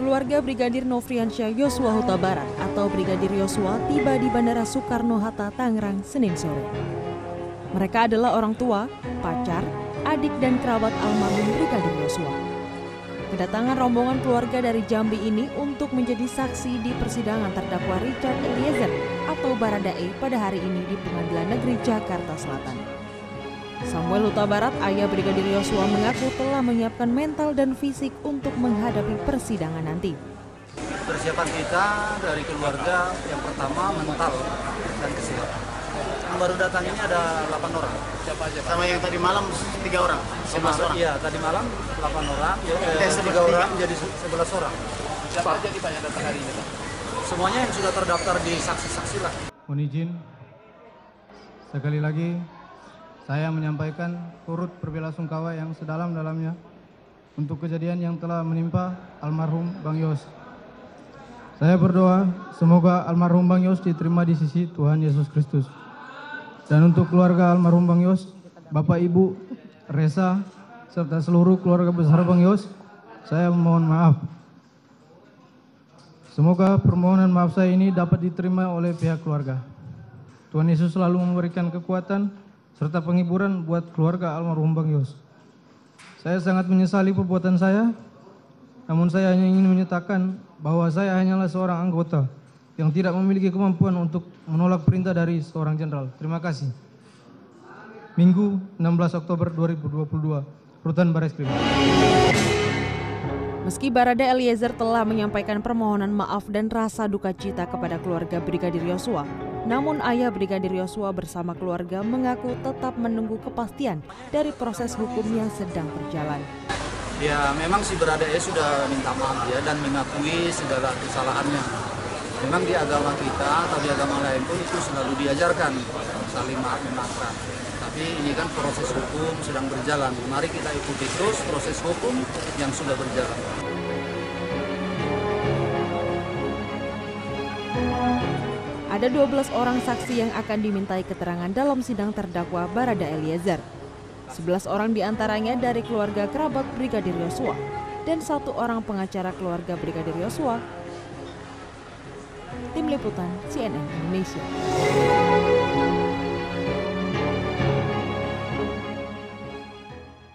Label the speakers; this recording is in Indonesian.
Speaker 1: Keluarga Brigadir Nofriansyah Yosua Huta Barat atau Brigadir Yosua tiba di Bandara Soekarno-Hatta, Tangerang, Senin sore. Mereka adalah orang tua, pacar, adik dan kerabat almarhum Brigadir Yosua. Kedatangan rombongan keluarga dari Jambi ini untuk menjadi saksi di persidangan terdakwa Richard Eliezer atau Baradae pada hari ini di Pengadilan Negeri Jakarta Selatan. Samuel Huta Barat, ayah Brigadir Yosua mengaku telah menyiapkan mental dan fisik untuk menghadapi persidangan nanti.
Speaker 2: Persiapan kita dari keluarga yang pertama mental dan kesehatan. Yang baru datang ini ada 8 orang.
Speaker 3: Siapa aja Pak?
Speaker 4: sama yang tadi malam tiga orang, sebelas
Speaker 2: Kemarin-
Speaker 4: orang.
Speaker 2: Iya, tadi malam 8 orang, ya,
Speaker 4: Eh,
Speaker 2: eh,
Speaker 4: sebelas
Speaker 2: 3 orang
Speaker 4: tiga.
Speaker 2: menjadi 11 orang.
Speaker 3: Siapa aja Pak yang datang hari ini Pak?
Speaker 2: Semuanya yang sudah terdaftar di saksi-saksi lah.
Speaker 5: Mohon izin sekali lagi saya menyampaikan turut berbelasungkawa yang sedalam-dalamnya untuk kejadian yang telah menimpa almarhum Bang Yos. Saya berdoa semoga almarhum Bang Yos diterima di sisi Tuhan Yesus Kristus. Dan untuk keluarga almarhum Bang Yos, Bapak Ibu, Resa, serta seluruh keluarga besar Bang Yos, saya mohon maaf Semoga permohonan maaf saya ini dapat diterima oleh pihak keluarga. Tuhan Yesus selalu memberikan kekuatan serta penghiburan buat keluarga almarhum Bang Yos. Saya sangat menyesali perbuatan saya, namun saya hanya ingin menyatakan bahwa saya hanyalah seorang anggota yang tidak memiliki kemampuan untuk menolak perintah dari seorang jenderal. Terima kasih. Minggu 16 Oktober 2022, Rutan Baris Krim.
Speaker 1: Meski Barada Eliezer telah menyampaikan permohonan maaf dan rasa duka cita kepada keluarga Brigadir Yosua, namun ayah Brigadir Yosua bersama keluarga mengaku tetap menunggu kepastian dari proses hukum yang sedang berjalan.
Speaker 2: Ya memang si Baradae sudah minta maaf ya dan mengakui segala kesalahannya. Memang di agama kita atau di agama lain pun itu selalu diajarkan saling maaf memaafkan. Tapi ini kan proses hukum sedang berjalan. Mari kita ikuti terus proses hukum yang sudah berjalan.
Speaker 1: Ada 12 orang saksi yang akan dimintai keterangan dalam sidang terdakwa Barada Eliezer. 11 orang di antaranya dari keluarga kerabat Brigadir Yosua dan satu orang pengacara keluarga Brigadir Yosua. Tim Liputan CNN Indonesia.